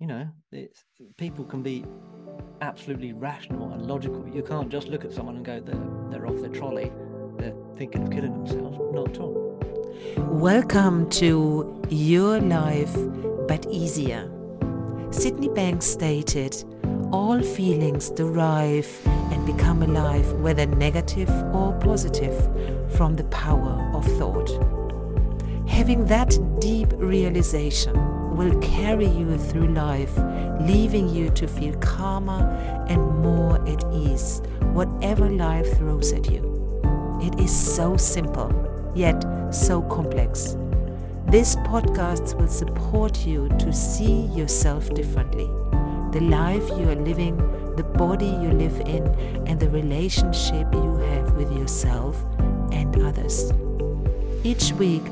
you know, it's people can be absolutely rational and logical. You can't just look at someone and go, they're, they're off their trolley, they're thinking of killing themselves. Not at all. Welcome to Your Life But Easier. Sydney Banks stated, all feelings derive and become alive, whether negative or positive, from the power of thought. Having that deep realization will carry you through life, leaving you to feel calmer and more at ease, whatever life throws at you. It is so simple, yet so complex. This podcast will support you to see yourself differently, the life you are living, the body you live in, and the relationship you have with yourself and others. Each week,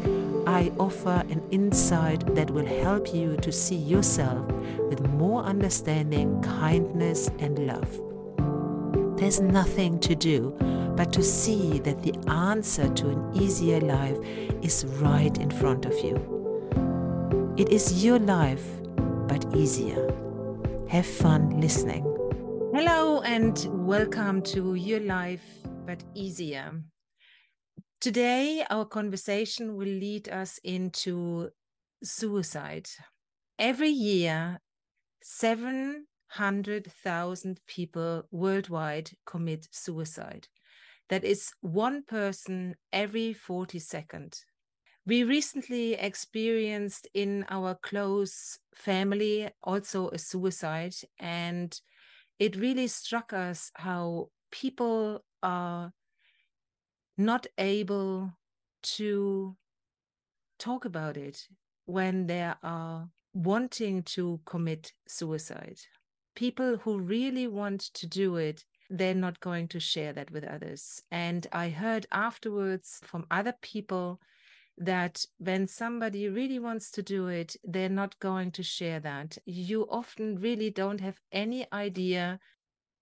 I offer an insight that will help you to see yourself with more understanding, kindness, and love. There's nothing to do but to see that the answer to an easier life is right in front of you. It is your life, but easier. Have fun listening. Hello, and welcome to Your Life, but Easier. Today, our conversation will lead us into suicide. Every year, 700,000 people worldwide commit suicide. That is one person every 40 seconds. We recently experienced in our close family also a suicide, and it really struck us how people are not able to talk about it when they are wanting to commit suicide. People who really want to do it, they're not going to share that with others. And I heard afterwards from other people that when somebody really wants to do it, they're not going to share that. You often really don't have any idea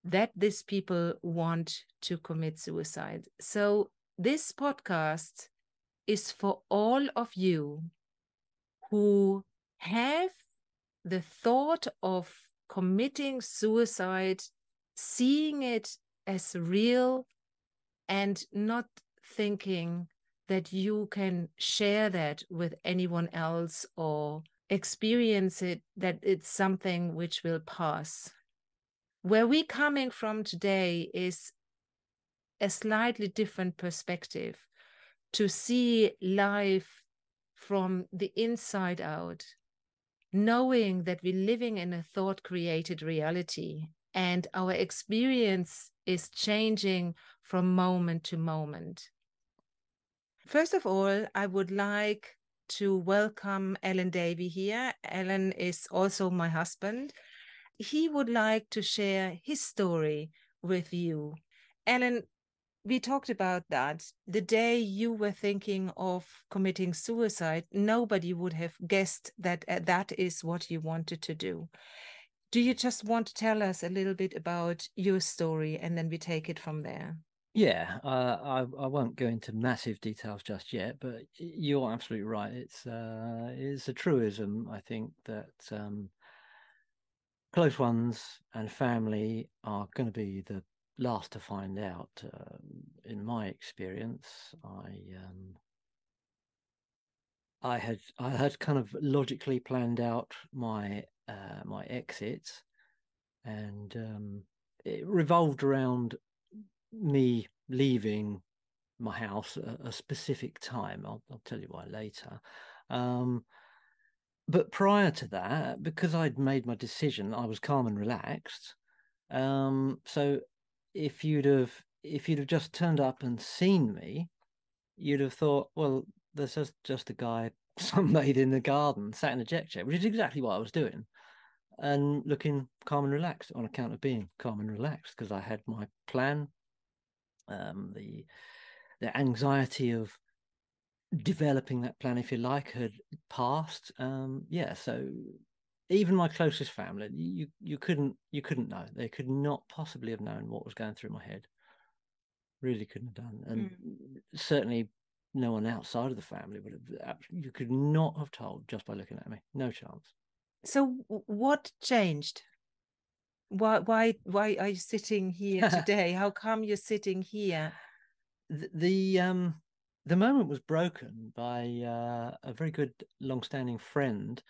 that these people want to commit suicide. So this podcast is for all of you who have the thought of committing suicide, seeing it as real, and not thinking that you can share that with anyone else or experience it that it's something which will pass. Where we're coming from today is a slightly different perspective to see life from the inside out, knowing that we're living in a thought created reality and our experience is changing from moment to moment. First of all, I would like to welcome Alan Davey here. Alan is also my husband. He would like to share his story with you. Alan, we talked about that. The day you were thinking of committing suicide, nobody would have guessed that uh, that is what you wanted to do. Do you just want to tell us a little bit about your story and then we take it from there? Yeah, uh, I I won't go into massive details just yet, but you're absolutely right. It's uh, it's a truism, I think, that um, close ones and family are going to be the last to find out. Uh, in my experience, I um, I had I had kind of logically planned out my uh, my exit, and um, it revolved around me leaving my house at a specific time. I'll, I'll tell you why later. Um, but prior to that, because I'd made my decision, I was calm and relaxed. Um, so if you'd have if you'd have just turned up and seen me, you'd have thought, well, there's just just a guy sunbathed in the garden, sat in a jet chair, which is exactly what I was doing, and looking calm and relaxed on account of being calm and relaxed because I had my plan. Um, the the anxiety of developing that plan, if you like, had passed. Um, yeah, so even my closest family, you you couldn't you couldn't know. They could not possibly have known what was going through my head. Really couldn't have done, and mm. certainly no one outside of the family would have. You could not have told just by looking at me. No chance. so what changed why why why are you sitting here today how come you're sitting here the, the um the moment was broken by uh, a very good long-standing friend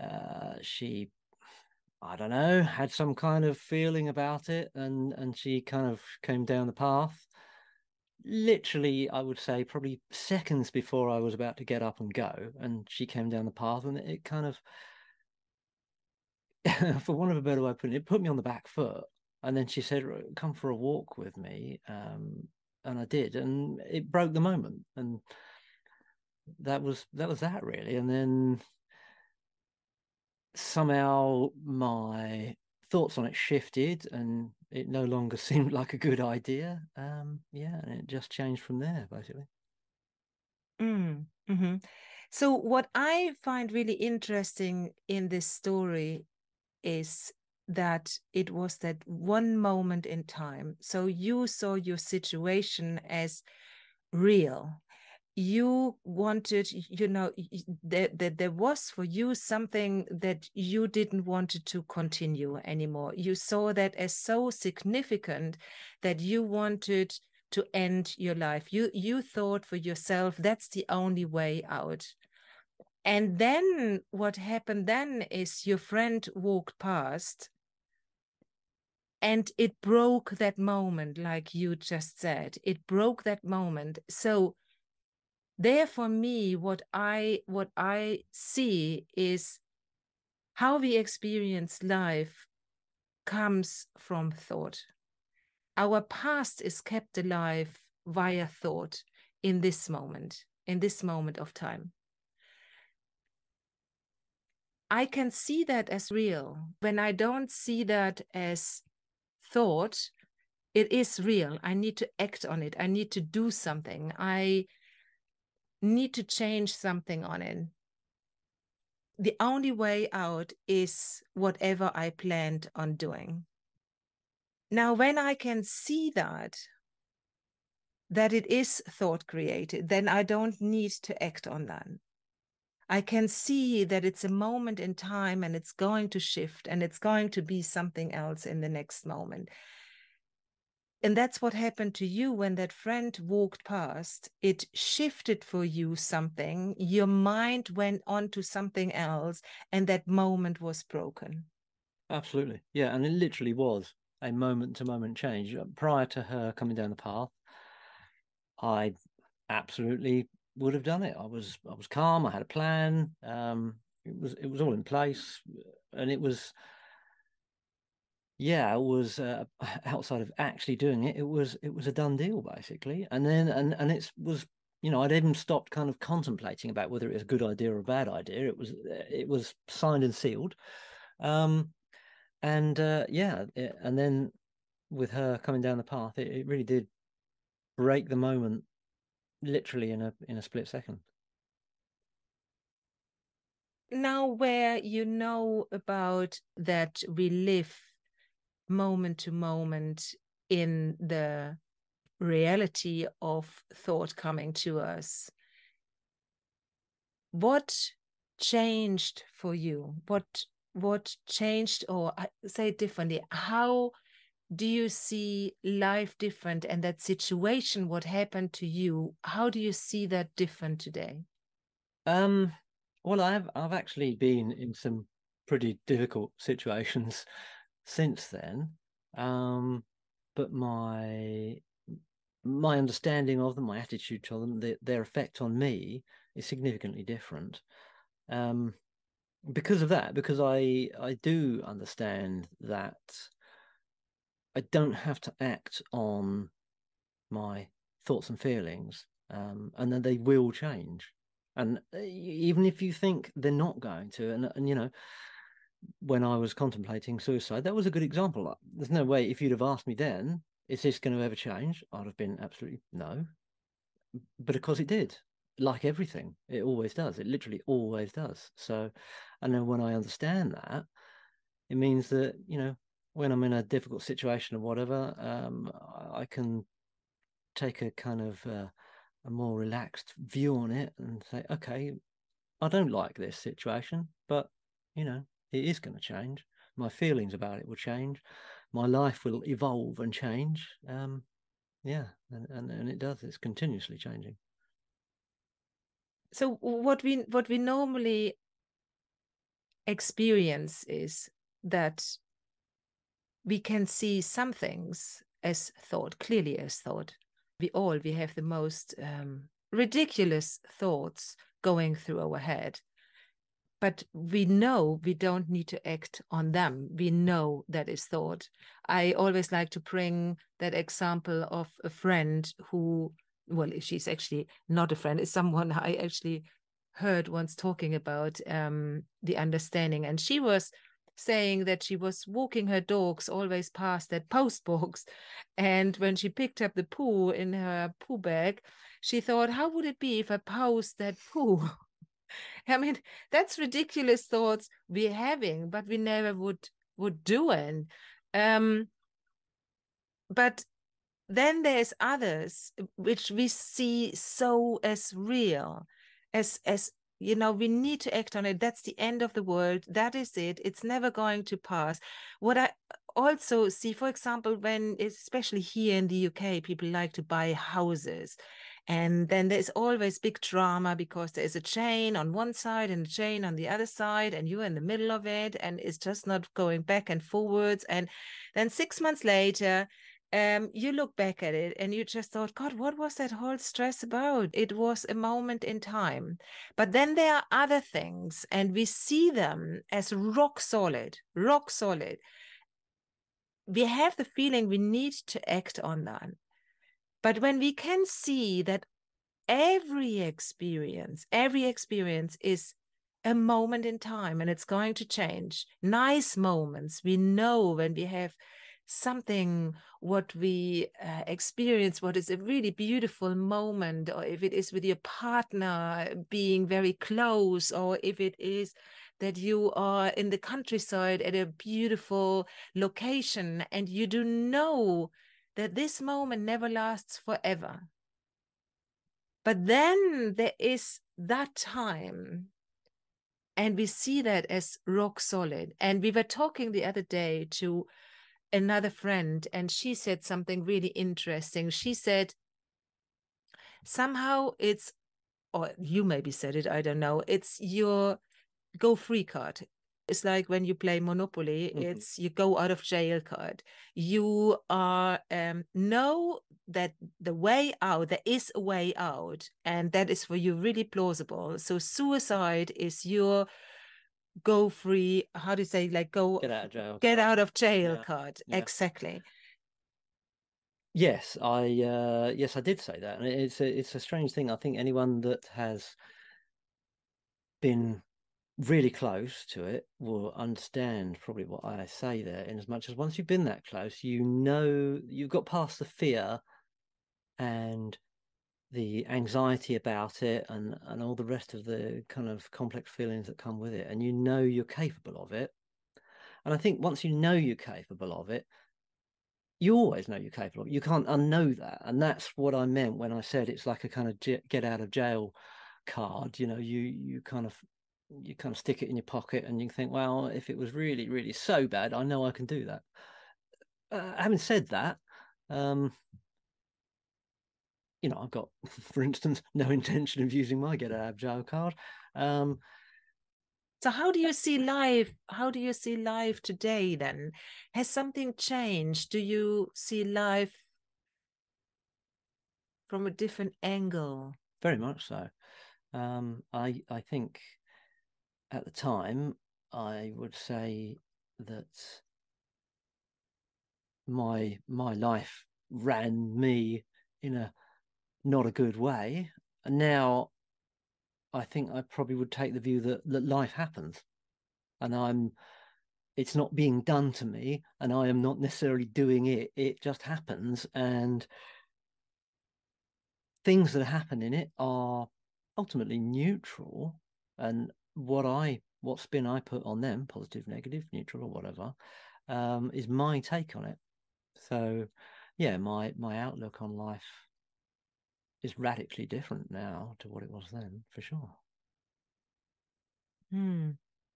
uh, she i don't know had some kind of feeling about it and and she kind of came down the path. Literally i would say probably seconds before i was about to get up and go and she came down the path and it kind of for want of a better way of putting it, it put me on the back foot. And then she said come for a walk with me. Um, and i did and it broke the moment and that was that was that really. And then somehow my thoughts on it shifted and it no longer seemed like a good idea. Um, yeah, and it just changed from there, basically. Mm, mm-hmm. So, what I find really interesting in this story is that it was that one moment in time. So, you saw your situation as real you wanted you know that there, there was for you something that you didn't want to continue anymore. You saw that as so significant that you wanted to end your life. You you thought for yourself that's the only way out. And then what happened then is your friend walked past and it broke that moment like you just said. It broke that moment. So there for me what i what i see is how we experience life comes from thought. Our past is kept alive via thought in this moment in this moment of time. I can see that as real. When i don't see that as thought it is real. I need to act on it. I need to do something. I need to change something on it. The only way out is whatever I planned on doing. Now, when I can see that, that it is thought created, then I don't need to act on that. I can see that it's a moment in time and it's going to shift and it's going to be something else in the next moment and that's what happened to you when that friend walked past. It shifted for you something. Your mind went on to something else and that moment was broken. Absolutely. Yeah and it literally was a moment to moment change. Uh, prior to her coming down the path i absolutely would have done it. I was i was calm i had a plan um it was it was all in place and it was yeah, it was uh, outside of actually doing it. It was it was a done deal basically, and then and and it was you know I'd even stopped kind of contemplating about whether it was a good idea or a bad idea. It was it was signed and sealed, um, and uh, yeah, it, and then with her coming down the path, it, it really did break the moment, literally in a in a split second now where you know about that we live moment to moment in the reality of thought coming to us. What changed for you? What what changed, or I say it differently, how do you see life different and that situation, what happened to you, how do you see that different today? Um, well, I've I've actually been in some pretty difficult situations since then. Um, but my my understanding of them, my attitude to them, the, their effect on me is significantly different. Um, because of that, because I I do understand that I don't have to act on my thoughts and feelings, um, and then they will change. And even if you think they're not going to, and and you know, when I was contemplating suicide, that was a good example. There's no way if you'd have asked me then, is this going to ever change? I'd have been absolutely no. But of course it did. Like everything, it always does. It literally always does. So, and then when I understand that, it means that, you know, when I'm in a difficult situation or whatever, um, I can take a kind of uh, a more relaxed view on it and say, okay, I don't like this situation, but you know, it is going to change. My feelings about it will change. My life will evolve and change. Um, yeah, and, and, and it does. It's continuously changing. So what we what we normally experience is that we can see some things as thought, clearly as thought. We all we have the most um, ridiculous thoughts going through our head but we know we don't need to act on them. We know that is thought. I always like to bring that example of a friend who, well, she's actually not a friend, it's someone I actually heard once talking about um, the understanding. And she was saying that she was walking her dogs always past that post box. And when she picked up the poo in her poo bag, she thought, how would it be if I post that poo I mean, that's ridiculous thoughts we're having, but we never would would do it. Um, but then there's others which we see so as real, as as you know, we need to act on it. That's the end of the world. That is it. It's never going to pass. What I also see, for example, when especially here in the UK, people like to buy houses and then there's always big drama because there's a chain on one side and a chain on the other side, and you're in the middle of it, and it's just not going back and forwards. And then six months later, um, you look back at it and you just thought, God, what was that whole stress about? It was a moment in time. But then there are other things, and we see them as rock solid, rock solid. We have the feeling we need to act on that. But when we can see that every experience, every experience is a moment in time and it's going to change. Nice moments. We know when we have something what we uh, experience what is a really beautiful moment or if it is with your partner being very close or if it is that you are in the countryside at a beautiful location and you do know that this moment never lasts forever. But then there is that time, and we see that as rock solid. And we were talking the other day to another friend, and she said something really interesting. She said, somehow it's, or you maybe said it, I don't know, it's your go free card it's like when you play monopoly mm-hmm. it's you go out of jail card you are um, know that the way out there is a way out and that is for you really plausible so suicide is your go free how do you say like go get out of jail get out of jail yeah. card yeah. exactly yes i uh yes i did say that and it's a, it's a strange thing i think anyone that has been really close to it will understand probably what I say there, in as much as once you've been that close, you know you've got past the fear and the anxiety about it and and all the rest of the kind of complex feelings that come with it and you know you're capable of it and i think once you know you're capable of it you always know you're capable of it. you can't unknow that and that's what i meant when i said it's like a kind of get out of jail card you know you you kind of you kind of stick it in your pocket and you think, well, if it was really, really so bad, I know I can do that. Uh, having said that, um, you know, I've got, for instance, no intention of using my get out of jail card. Um, so how do you see life? How do you see life today then? Has something changed? Do you see life from a different angle? Very much so. Um, I I think at the time, I would say that my my life ran me in a not a good way. And now I think I probably would take the view that, that life happens and I'm it's not being done to me and I am not necessarily doing it. It just happens and things that happen in it are ultimately neutral and what I what spin I put on them, positive, negative, neutral, or whatever, um, is my take on it. So, yeah, my my outlook on life is radically different now to what it was then, for sure. Hmm.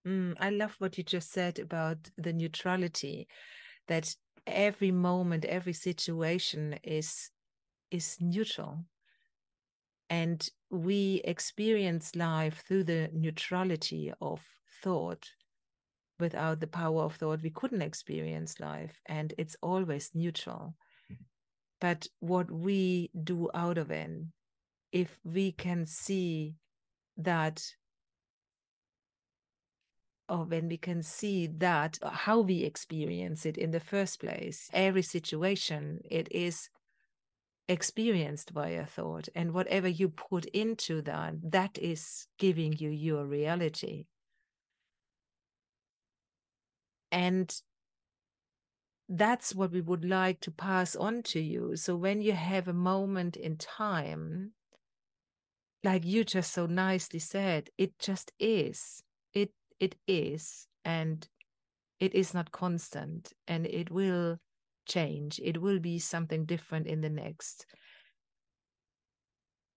Mm, I love what you just said about the neutrality, that every moment, every situation is is neutral. And we experience life through the neutrality of thought. Without the power of thought, we couldn't experience life, and it's always neutral. Mm-hmm. But what we do out of it, if we can see that or when we can see that uh, how we experience it in the first place every situation it is experienced via thought and whatever you put into that that is giving you your reality. And that's what we would like to pass on to you. So when you have a moment in time like you just so nicely said it just is. It it is and it is not constant and it will change it will be something different in the next.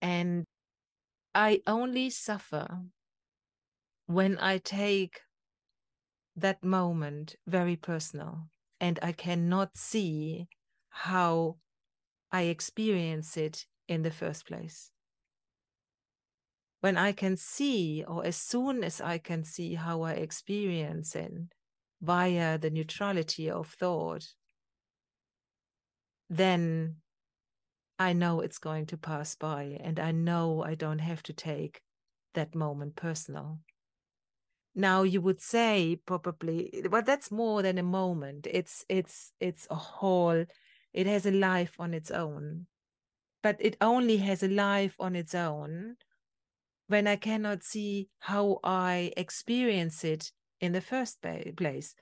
And i only suffer when i take that moment very personal and i cannot see how i experience it in the first place. When I can see, or as soon as I can see how I experience it via the neutrality of thought, then I know it's going to pass by and I know I don't have to take that moment personal. Now you would say probably, well, that's more than a moment. It's it's it's a whole, it has a life on its own. But it only has a life on its own when I cannot see how I experience it in the first place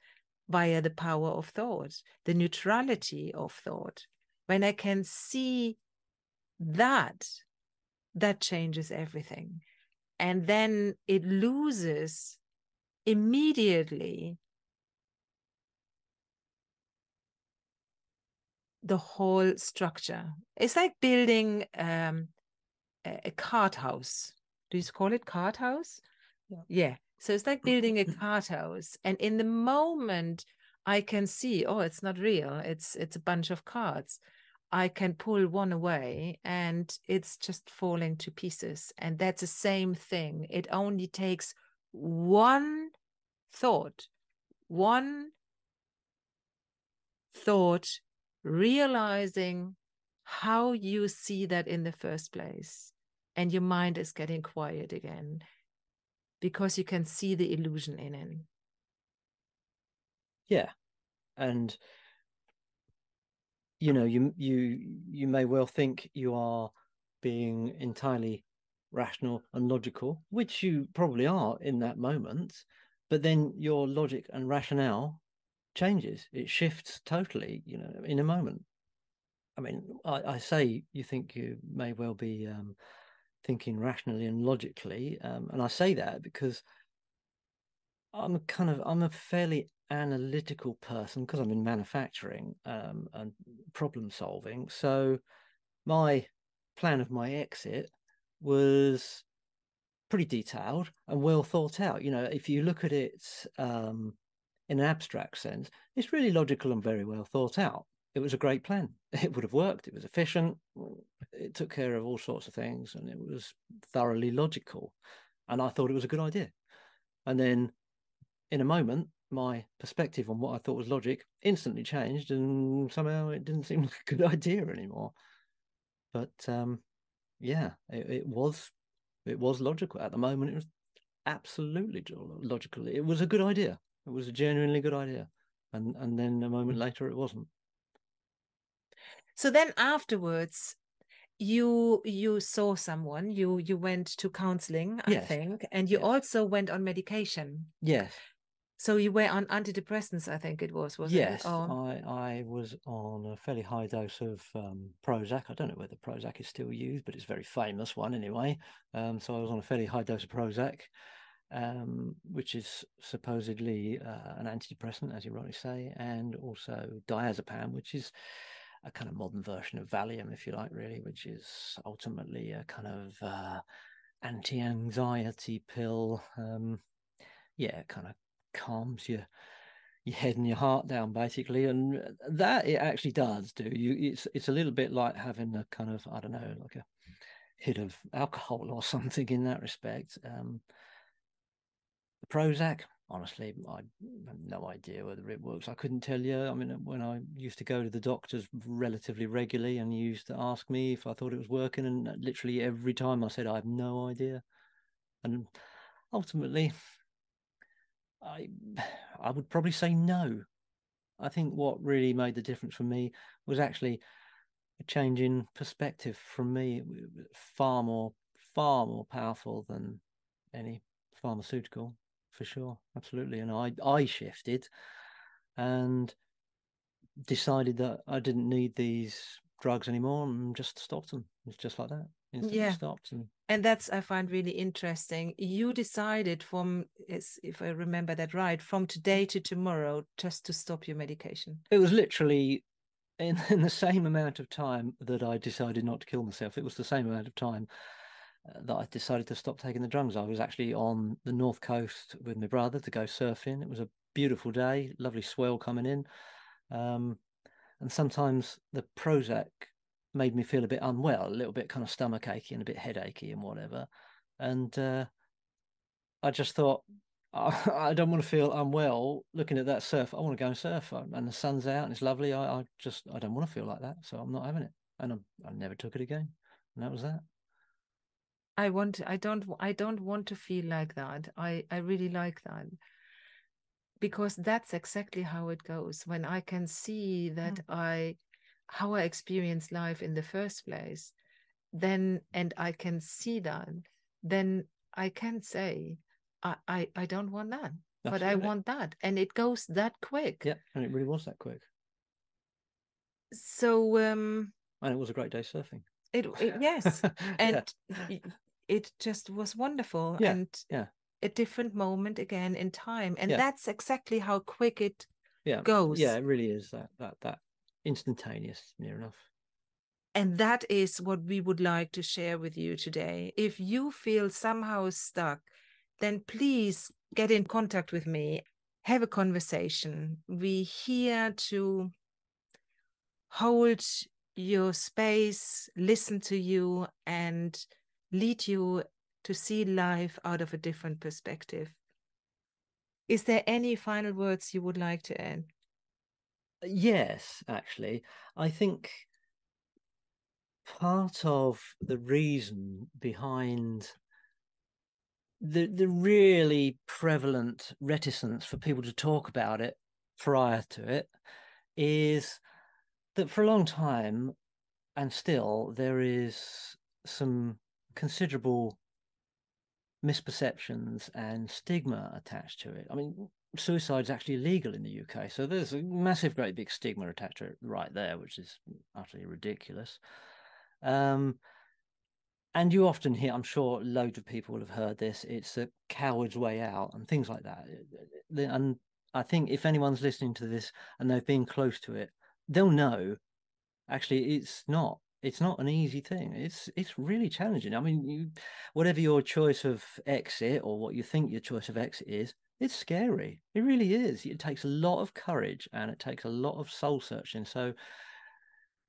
via the power of thought, the neutrality of thought. When I can see that, that changes everything. And then it loses immediately the whole structure. It's like building um, a cart house do you call it cart house? Yeah. yeah. So it's like building a cart house. And in the moment I can see, oh, it's not real. It's it's a bunch of cards. I can pull one away and it's just falling to pieces. And that's the same thing. It only takes one thought, one thought, realizing how you see that in the first place and your mind is getting quiet again because you can see the illusion in it yeah and you know you you you may well think you are being entirely rational and logical which you probably are in that moment but then your logic and rationale changes it shifts totally you know in a moment i mean i, I say you think you may well be um, thinking rationally and logically. Um, and I say that because I'm kind of I'm a fairly analytical person because I'm in manufacturing um, and problem solving. So my plan of my exit was pretty detailed and well thought out. You know, if you look at it um, in an abstract sense, it's really logical and very well thought out it was a great plan. It would have worked. It was efficient. It took care of all sorts of things, and it was thoroughly logical. And I thought it was a good idea. And then, in a moment, my perspective on what I thought was logic instantly changed, and somehow it didn't seem like a good idea anymore. But um, yeah, it, it was it was logical at the moment. It was absolutely logical. It was a good idea. It was a genuinely good idea, and and then a moment later, it wasn't. So then afterwards, you you saw someone you you went to counseling i yes. think and you yes. also went on medication yes so you were on antidepressants i think it was was yes it? Oh. i i was on a fairly high dose of um, prozac i don't know whether prozac is still used but it's a very famous one anyway um, so i was on a fairly high dose of prozac um, which is supposedly uh, an antidepressant as you rightly say and also diazepam which is a kind of modern version of Valium, if you like, really, which is ultimately a kind of uh, anti-anxiety pill. Um, yeah, kind of calms your your head and your heart down basically and that it actually does do. You it's it's a little bit like having a kind of i don't know like a hit of alcohol or something in that respect. Um prozac honestly i have no idea whether it works. I couldn't tell you. I mean when i used to go to the doctors relatively regularly and he used to ask me if i thought it was working and literally every time i said i have no idea. And ultimately I I would probably say no. I think what really made the difference for me was actually a change in perspective from me. Far more, far more powerful than any pharmaceutical, for sure, absolutely. And I I shifted and decided that I didn't need these drugs anymore and just stopped them. It's just like that. Yeah. stopped and and that's i find really interesting. You decided from if i remember that right from today to tomorrow just to stop your medication. It was literally in, in the same amount of time that i decided not to kill myself. It was the same amount of time uh, that i decided to stop taking the drugs. I was actually on the north coast with my brother to go surfing. It was a beautiful day lovely swell coming in. Um, and sometimes the prozac made me feel a bit unwell, a little bit kind of stomach achy and a bit headachy and whatever. And uh, I just thought, I, I, don't want to feel unwell looking at that surf. I want to go and surf, and the sun's out and it's lovely. I, I just I don't want to feel like that, so I'm not having it. And I'm, I never took it again, and that was that. I want. I don't. I don't want to feel like that. I. I really like that because that's exactly how it goes when i can see that mm. i how I experience life in the first place, then and I can see that, then I can say, I I, I don't want that, That's but I want that, and it goes that quick. Yeah, and it really was that quick. So um, and it was a great day surfing. It, it yes, and yeah. it just was wonderful, yeah. and yeah, a different moment again in time, and yeah. that's exactly how quick it yeah. goes. Yeah, it really is that that that instantaneous, near enough. And that is what we would like to share with you today. If you feel somehow stuck, then please get in contact with me, have a conversation. We're here to hold your space, listen to you, and lead you to see life out of a different perspective. Is there any final words you would like to add? Yes, actually, I think part of the reason behind the the really prevalent reticence for people to talk about it prior to it is that for a long time and still there is some considerable misperceptions and stigma attached to it. I mean, suicide is actually illegal in the UK. So there's a massive, great big stigma attached to it right there, which is utterly ridiculous. Um, and you often hear, I'm sure loads of people will have heard this, it's a coward's way out and things like that. And I think if anyone's listening to this and they've been close to it, they'll know actually it's not it's not an easy thing. It's it's really challenging. I mean, you, whatever your choice of exit or what you think your choice of exit is, it's scary. It really is. It takes a lot of courage and it takes a lot of soul searching. So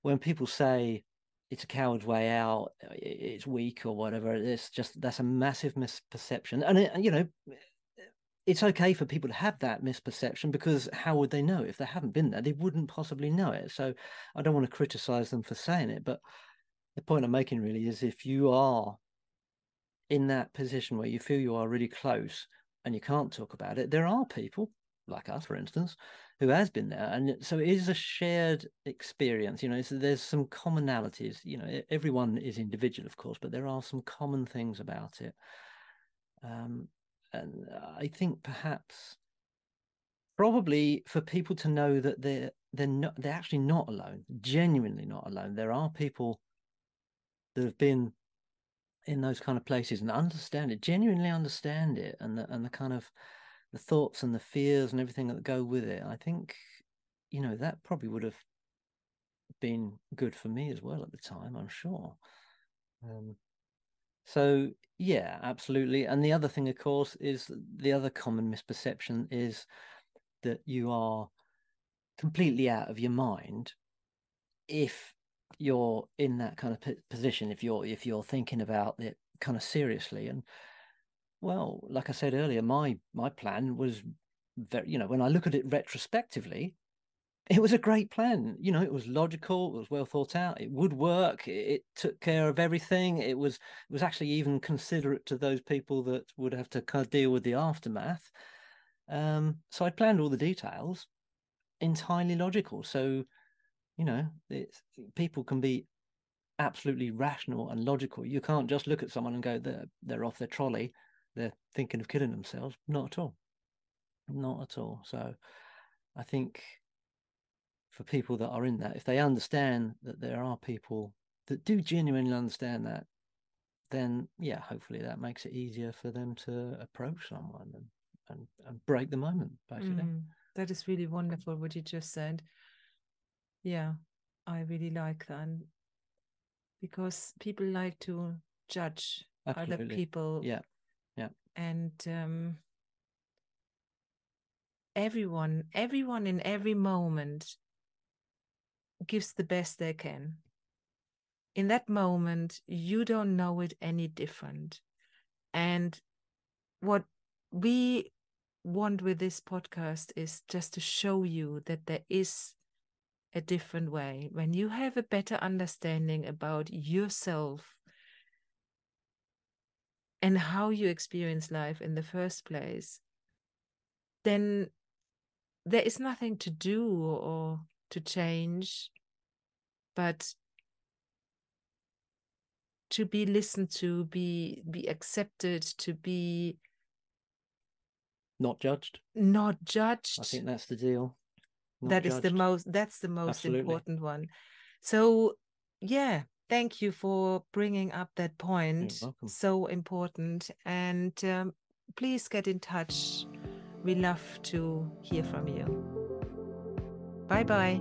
when people say it's a coward's way out, uh, it's weak or whatever, it's just that's a massive misperception. And it, you know, it's okay for people to have that misperception because how would they know if they haven't been there? They wouldn't possibly know it. So I don't want to criticize them for saying it, but the point I'm making really is if you are in that position where you feel you are really close and you can't talk about it, there are people like us, for instance, who has been there, and so it is a shared experience. You know, there's some commonalities. You know, everyone is individual, of course, but there are some common things about it. Um, and I think perhaps, probably for people to know that they're they're not they're actually not alone, genuinely not alone. There are people that have been in those kind of places and understand it, genuinely understand it, and the and the kind of the thoughts and the fears and everything that go with it. I think, you know, that probably would have been good for me as well at the time. I'm sure. Um, So yeah, absolutely. And the other thing, of course, is the other common misperception is that you are completely out of your mind if you're in that kind of position if you're if you're thinking about it kind of seriously. And well like i said earlier my my plan was very you know when i look at it retrospectively it was a great plan. You know it was logical it was well thought out it would work it, took care of everything it was it was actually even considerate to those people that would have to kind of deal with the aftermath. Um so i planned all the details entirely logical. So you know it's people can be absolutely rational and logical. You can't just look at someone and go they're they're off their trolley. They're thinking of killing themselves. Not at all. Not at all. So i think for people that are in that if they understand that there are people that do genuinely understand that then yeah hopefully that makes it easier for them to approach someone and and, and break the moment basically. Mm, that is really wonderful what you just said yeah i really like that because people like to judge Absolutely. other people yeah yeah. and um everyone everyone in every moment gives the best they can. In that moment you don't know it any different. And what we want with this podcast is just to show you that there is a different way, when you have a better understanding about yourself and how you experience life in the first place, then there is nothing to do or to change, but to be listened to, be be accepted, to be not judged. Not judged. I think that's the deal that is the most that's the most Absolutely. important one. So yeah thank you for bringing up that point so important. And um, please get in touch. We love to hear from you. Bye bye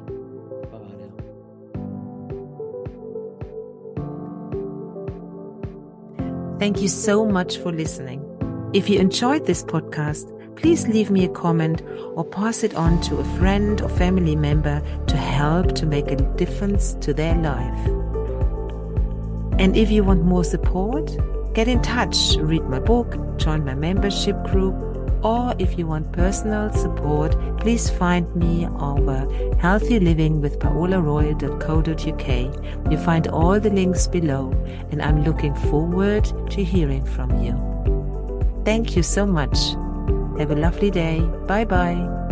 Thank you so much for listening. If you enjoyed this podcast, please leave me a comment or pass it on to a friend or family member to help to make a difference to their life. And if you want more support, get in touch, read my book, join my membership group, or if you want personal support, please find me over healthylivingwithpaolaroy.co.uk. You find all the links below, and I'm looking forward to hearing from you. Thank you so much. Have a lovely day. Bye bye.